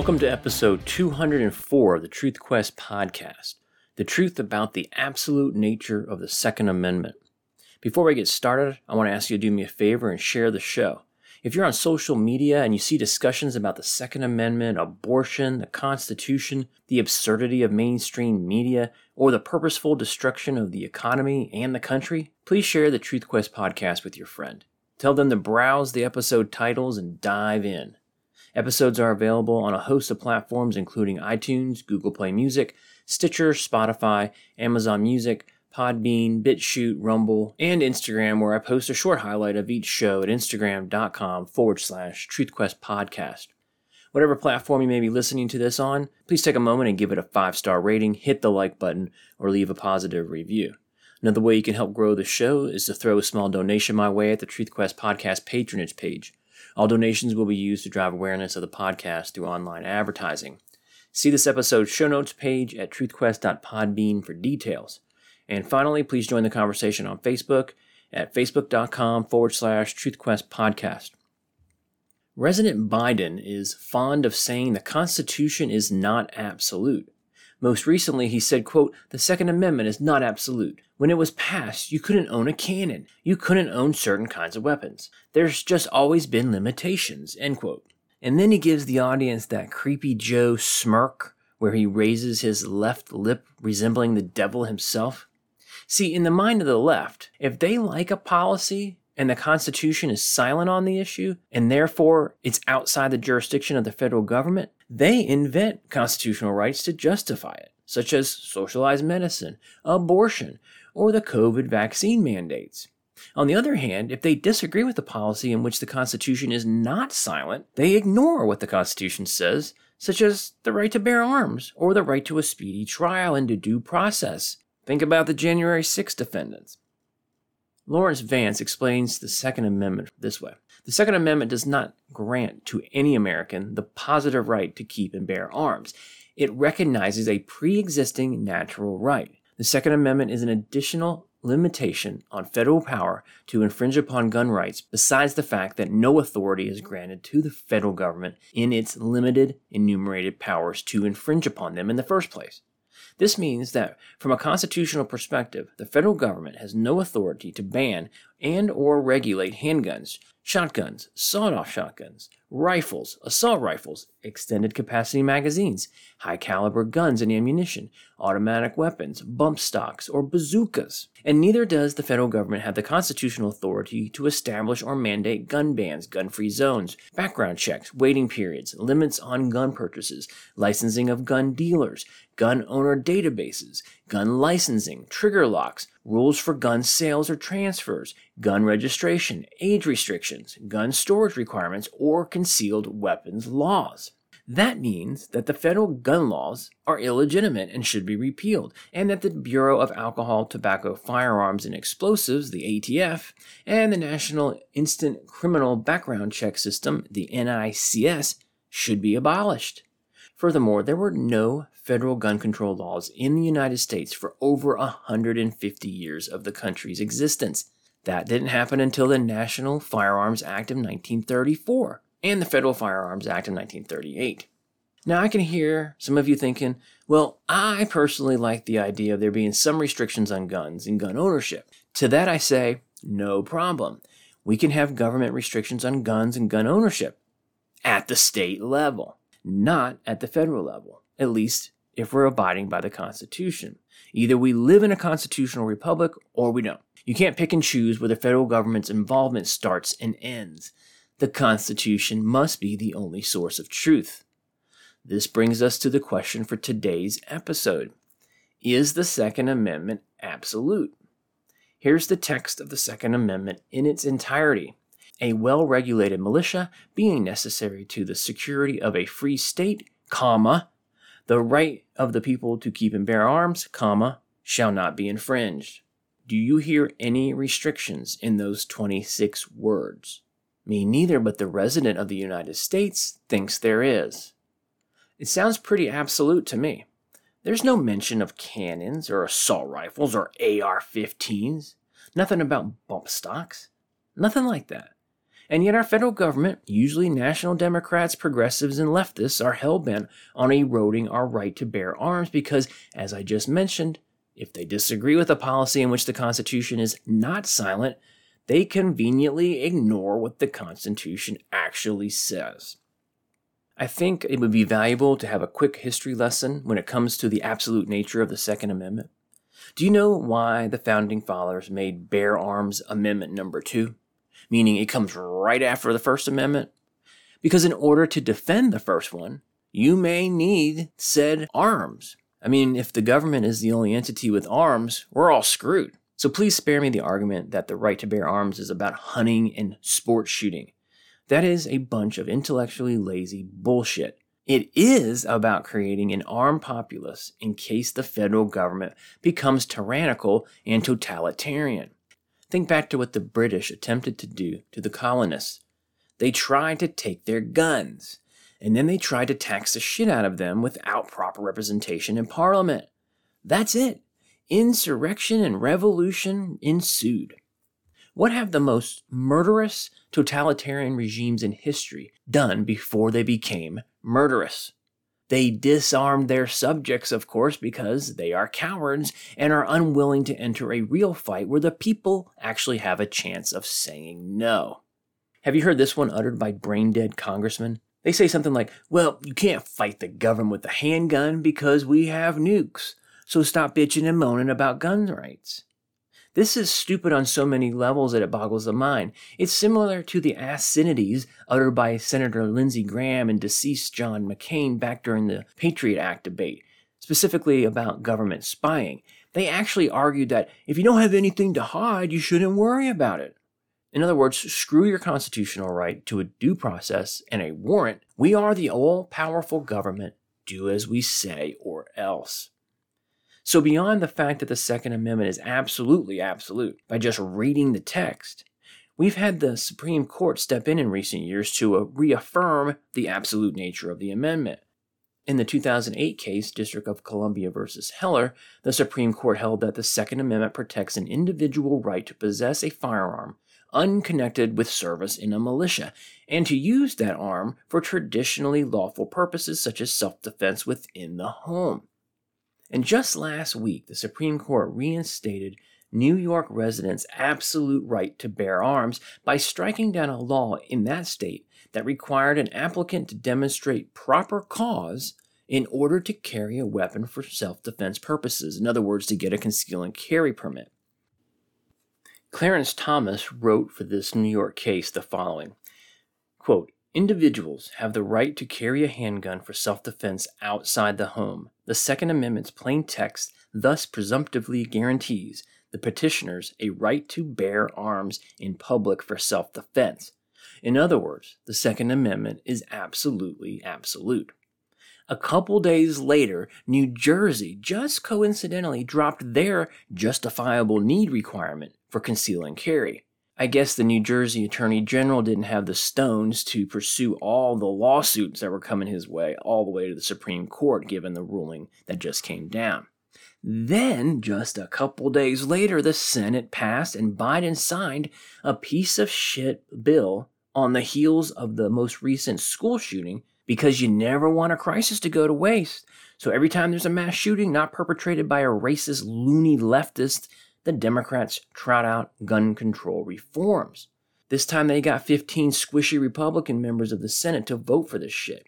Welcome to episode 204 of the Truth Quest podcast the truth about the absolute nature of the Second Amendment. Before we get started, I want to ask you to do me a favor and share the show. If you're on social media and you see discussions about the Second Amendment, abortion, the Constitution, the absurdity of mainstream media, or the purposeful destruction of the economy and the country, please share the Truth Quest podcast with your friend. Tell them to browse the episode titles and dive in. Episodes are available on a host of platforms including iTunes, Google Play Music, Stitcher, Spotify, Amazon Music, Podbean, BitChute, Rumble, and Instagram, where I post a short highlight of each show at instagram.com forward slash truthquest podcast. Whatever platform you may be listening to this on, please take a moment and give it a five star rating, hit the like button, or leave a positive review. Another way you can help grow the show is to throw a small donation my way at the TruthQuest podcast patronage page. All donations will be used to drive awareness of the podcast through online advertising. See this episode's show notes page at truthquest.podbean for details. And finally, please join the conversation on Facebook at facebook.com forward slash truthquest podcast. President Biden is fond of saying the Constitution is not absolute. Most recently, he said, quote, the Second Amendment is not absolute. When it was passed, you couldn't own a cannon. You couldn't own certain kinds of weapons. There's just always been limitations, end quote. And then he gives the audience that creepy Joe smirk where he raises his left lip, resembling the devil himself. See, in the mind of the left, if they like a policy and the Constitution is silent on the issue, and therefore it's outside the jurisdiction of the federal government, they invent constitutional rights to justify it, such as socialized medicine, abortion, or the COVID vaccine mandates. On the other hand, if they disagree with the policy in which the Constitution is not silent, they ignore what the Constitution says, such as the right to bear arms or the right to a speedy trial and to due process. Think about the January 6 defendants. Laurence Vance explains the Second Amendment this way The Second Amendment does not grant to any American the positive right to keep and bear arms. It recognizes a pre existing natural right. The Second Amendment is an additional limitation on federal power to infringe upon gun rights, besides the fact that no authority is granted to the federal government in its limited enumerated powers to infringe upon them in the first place. This means that from a constitutional perspective, the federal government has no authority to ban and or regulate handguns, shotguns, sawed-off shotguns, rifles, assault rifles, extended capacity magazines, high caliber guns and ammunition, automatic weapons, bump stocks, or bazookas. And neither does the federal government have the constitutional authority to establish or mandate gun bans, gun free zones, background checks, waiting periods, limits on gun purchases, licensing of gun dealers, gun owner databases, gun licensing, trigger locks, rules for gun sales or transfers, gun registration, age restrictions, gun storage requirements, or concealed weapons laws. That means that the federal gun laws are illegitimate and should be repealed, and that the Bureau of Alcohol, Tobacco, Firearms, and Explosives, the ATF, and the National Instant Criminal Background Check System, the NICS, should be abolished. Furthermore, there were no federal gun control laws in the United States for over 150 years of the country's existence. That didn't happen until the National Firearms Act of 1934 and the Federal Firearms Act of 1938. Now, I can hear some of you thinking, well, I personally like the idea of there being some restrictions on guns and gun ownership. To that, I say, no problem. We can have government restrictions on guns and gun ownership at the state level, not at the federal level, at least if we're abiding by the Constitution. Either we live in a constitutional republic or we don't. You can't pick and choose where the federal government's involvement starts and ends the Constitution must be the only source of truth. This brings us to the question for today's episode Is the Second Amendment absolute? Here's the text of the Second Amendment in its entirety. A well regulated militia being necessary to the security of a free state, comma, the right of the people to keep and bear arms, comma, shall not be infringed. Do you hear any restrictions in those 26 words? Me neither, but the resident of the United States thinks there is. It sounds pretty absolute to me. There's no mention of cannons or assault rifles or AR 15s. Nothing about bump stocks. Nothing like that. And yet, our federal government, usually national Democrats, progressives, and leftists, are hell bent on eroding our right to bear arms because, as I just mentioned, if they disagree with a policy in which the Constitution is not silent, they conveniently ignore what the Constitution actually says. I think it would be valuable to have a quick history lesson when it comes to the absolute nature of the Second Amendment. Do you know why the Founding Fathers made Bear Arms Amendment number two? Meaning it comes right after the First Amendment. Because in order to defend the first one, you may need said arms. I mean, if the government is the only entity with arms, we're all screwed. So please spare me the argument that the right to bear arms is about hunting and sport shooting. That is a bunch of intellectually lazy bullshit. It is about creating an armed populace in case the federal government becomes tyrannical and totalitarian. Think back to what the British attempted to do to the colonists. They tried to take their guns, and then they tried to tax the shit out of them without proper representation in Parliament. That's it. Insurrection and revolution ensued. What have the most murderous totalitarian regimes in history done before they became murderous? They disarmed their subjects, of course, because they are cowards and are unwilling to enter a real fight where the people actually have a chance of saying no. Have you heard this one uttered by brain dead congressmen? They say something like, Well, you can't fight the government with a handgun because we have nukes, so stop bitching and moaning about gun rights. This is stupid on so many levels that it boggles the mind. It's similar to the asinities uttered by Senator Lindsey Graham and deceased John McCain back during the Patriot Act debate, specifically about government spying. They actually argued that if you don't have anything to hide, you shouldn't worry about it. In other words, screw your constitutional right to a due process and a warrant. We are the all powerful government. Do as we say or else. So, beyond the fact that the Second Amendment is absolutely absolute, by just reading the text, we've had the Supreme Court step in in recent years to uh, reaffirm the absolute nature of the amendment. In the 2008 case, District of Columbia versus Heller, the Supreme Court held that the Second Amendment protects an individual right to possess a firearm unconnected with service in a militia, and to use that arm for traditionally lawful purposes such as self defense within the home. And just last week, the Supreme Court reinstated New York residents' absolute right to bear arms by striking down a law in that state that required an applicant to demonstrate proper cause in order to carry a weapon for self defense purposes. In other words, to get a conceal and carry permit. Clarence Thomas wrote for this New York case the following quote, Individuals have the right to carry a handgun for self defense outside the home. The Second Amendment's plain text thus presumptively guarantees the petitioners a right to bear arms in public for self defense. In other words, the Second Amendment is absolutely absolute. A couple days later, New Jersey just coincidentally dropped their justifiable need requirement for conceal and carry. I guess the New Jersey Attorney General didn't have the stones to pursue all the lawsuits that were coming his way, all the way to the Supreme Court, given the ruling that just came down. Then, just a couple days later, the Senate passed and Biden signed a piece of shit bill on the heels of the most recent school shooting because you never want a crisis to go to waste. So every time there's a mass shooting not perpetrated by a racist, loony leftist, the Democrats trot out gun control reforms. This time they got 15 squishy Republican members of the Senate to vote for this shit.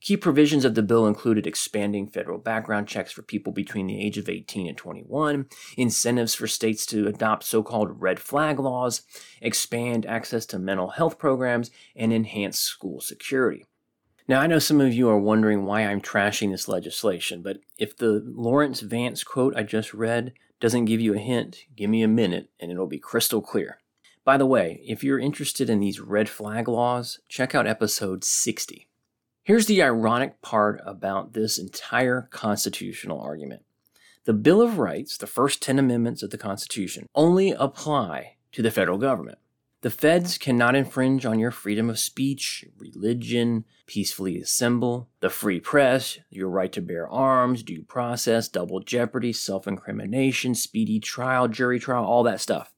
Key provisions of the bill included expanding federal background checks for people between the age of 18 and 21, incentives for states to adopt so called red flag laws, expand access to mental health programs, and enhance school security. Now, I know some of you are wondering why I'm trashing this legislation, but if the Laurence Vance quote I just read doesn't give you a hint, give me a minute and it'll be crystal clear. By the way, if you're interested in these red flag laws, check out episode 60. Here's the ironic part about this entire constitutional argument the Bill of Rights, the first 10 amendments of the Constitution, only apply to the federal government. The feds cannot infringe on your freedom of speech, religion, peacefully assemble, the free press, your right to bear arms, due process, double jeopardy, self incrimination, speedy trial, jury trial, all that stuff.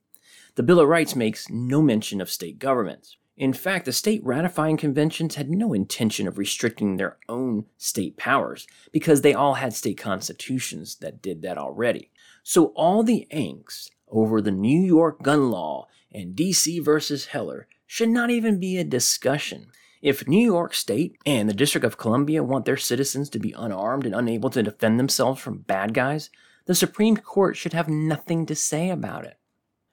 The Bill of Rights makes no mention of state governments. In fact, the state ratifying conventions had no intention of restricting their own state powers because they all had state constitutions that did that already. So all the angst over the New York gun law and DC versus Heller should not even be a discussion. If New York State and the District of Columbia want their citizens to be unarmed and unable to defend themselves from bad guys, the Supreme Court should have nothing to say about it.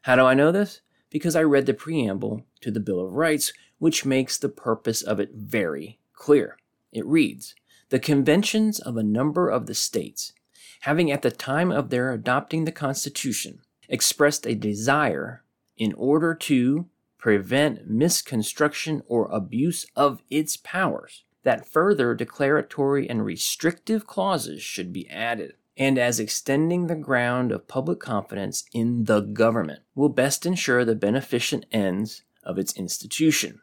How do I know this? Because I read the preamble to the Bill of Rights, which makes the purpose of it very clear. It reads The conventions of a number of the states, having at the time of their adopting the Constitution expressed a desire in order to prevent misconstruction or abuse of its powers, that further declaratory and restrictive clauses should be added and as extending the ground of public confidence in the government will best ensure the beneficent ends of its institution.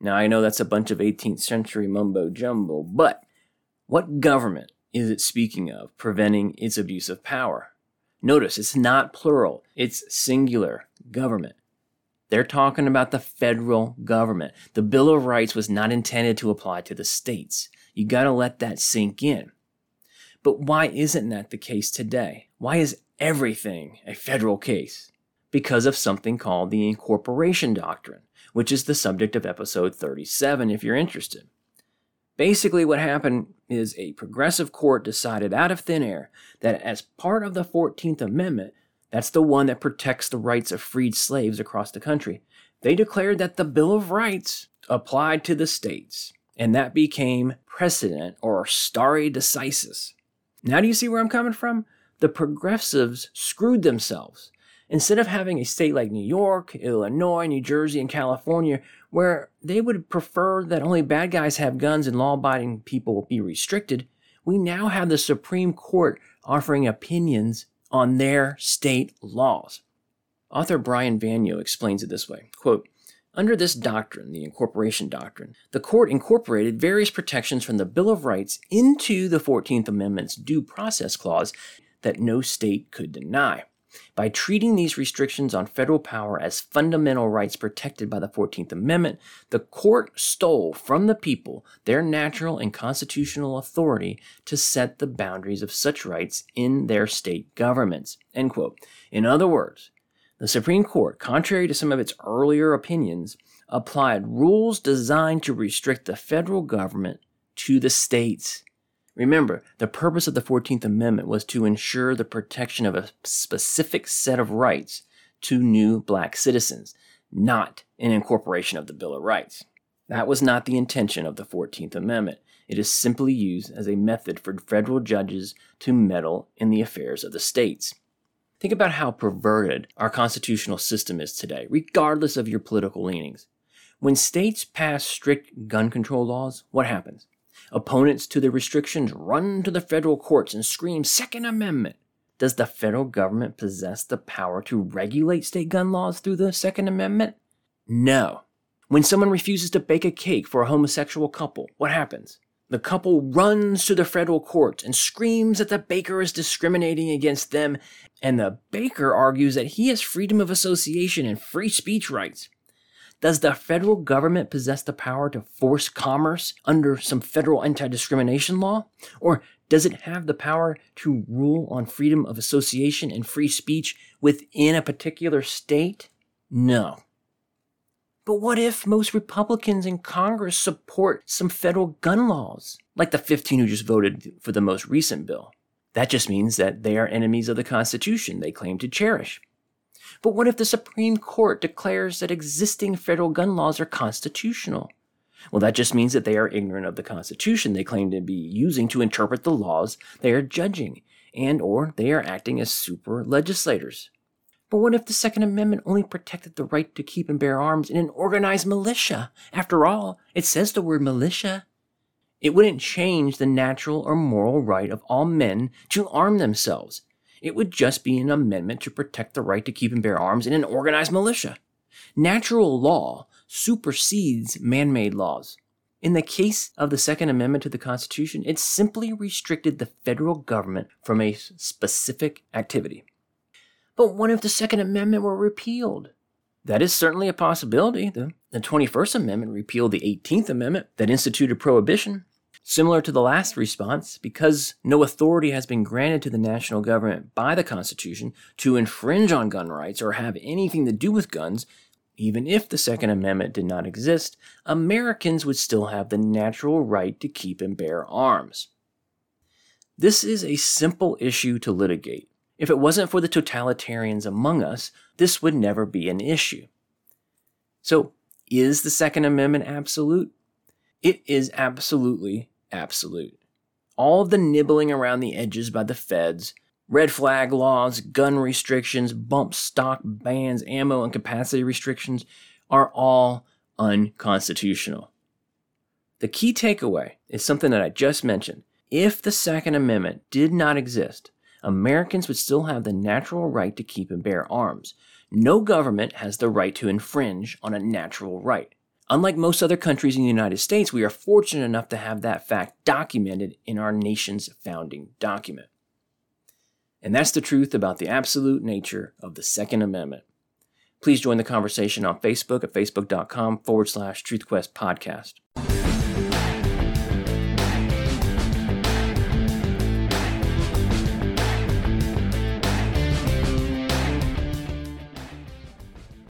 Now, I know that's a bunch of 18th century mumbo jumbo, but what government is it speaking of preventing its abuse of power? Notice it's not plural, it's singular government. They're talking about the federal government. The Bill of Rights was not intended to apply to the states. You got to let that sink in. But why isn't that the case today? Why is everything a federal case? Because of something called the incorporation doctrine, which is the subject of episode 37 if you're interested. Basically, what happened is a progressive court decided out of thin air that as part of the 14th Amendment, that's the one that protects the rights of freed slaves across the country, they declared that the Bill of Rights applied to the states, and that became precedent or stare decisis. Now, do you see where I'm coming from? The progressives screwed themselves. Instead of having a state like New York, Illinois, New Jersey, and California, where they would prefer that only bad guys have guns and law abiding people be restricted, we now have the Supreme Court offering opinions on their state laws. Author Brian Vanyo explains it this way quote, under this doctrine, the incorporation doctrine, the court incorporated various protections from the Bill of Rights into the 14th Amendment's due process clause that no state could deny. By treating these restrictions on federal power as fundamental rights protected by the 14th Amendment, the court stole from the people their natural and constitutional authority to set the boundaries of such rights in their state governments. In other words, the Supreme Court, contrary to some of its earlier opinions, applied rules designed to restrict the federal government to the states. Remember, the purpose of the 14th Amendment was to ensure the protection of a specific set of rights to new black citizens, not an incorporation of the Bill of Rights. That was not the intention of the 14th Amendment. It is simply used as a method for federal judges to meddle in the affairs of the states. Think about how perverted our constitutional system is today, regardless of your political leanings. When states pass strict gun control laws, what happens? Opponents to the restrictions run to the federal courts and scream Second Amendment. Does the federal government possess the power to regulate state gun laws through the Second Amendment? No. When someone refuses to bake a cake for a homosexual couple, what happens? The couple runs to the federal courts and screams that the baker is discriminating against them, and the baker argues that he has freedom of association and free speech rights. Does the federal government possess the power to force commerce under some federal anti discrimination law? Or does it have the power to rule on freedom of association and free speech within a particular state? No. But what if most Republicans in Congress support some federal gun laws, like the 15 who just voted for the most recent bill? That just means that they are enemies of the Constitution they claim to cherish. But what if the Supreme Court declares that existing federal gun laws are constitutional? Well, that just means that they are ignorant of the Constitution they claim to be using to interpret the laws they are judging, and or they are acting as super legislators. But what if the Second Amendment only protected the right to keep and bear arms in an organized militia? After all, it says the word militia. It wouldn't change the natural or moral right of all men to arm themselves. It would just be an amendment to protect the right to keep and bear arms in an organized militia. Natural law supersedes man made laws. In the case of the Second Amendment to the Constitution, it simply restricted the federal government from a specific activity. But what if the Second Amendment were repealed? That is certainly a possibility. The, The 21st Amendment repealed the 18th Amendment that instituted prohibition. Similar to the last response, because no authority has been granted to the national government by the Constitution to infringe on gun rights or have anything to do with guns, even if the Second Amendment did not exist, Americans would still have the natural right to keep and bear arms. This is a simple issue to litigate. If it wasn't for the totalitarians among us, this would never be an issue. So, is the Second Amendment absolute? It is absolutely absolute. All of the nibbling around the edges by the feds, red flag laws, gun restrictions, bump stock bans, ammo and capacity restrictions are all unconstitutional. The key takeaway is something that I just mentioned if the Second Amendment did not exist, Americans would still have the natural right to keep and bear arms. No government has the right to infringe on a natural right. Unlike most other countries in the United States, we are fortunate enough to have that fact documented in our nation's founding document. And that's the truth about the absolute nature of the Second Amendment. Please join the conversation on Facebook at facebook.com forward slash TruthQuest podcast.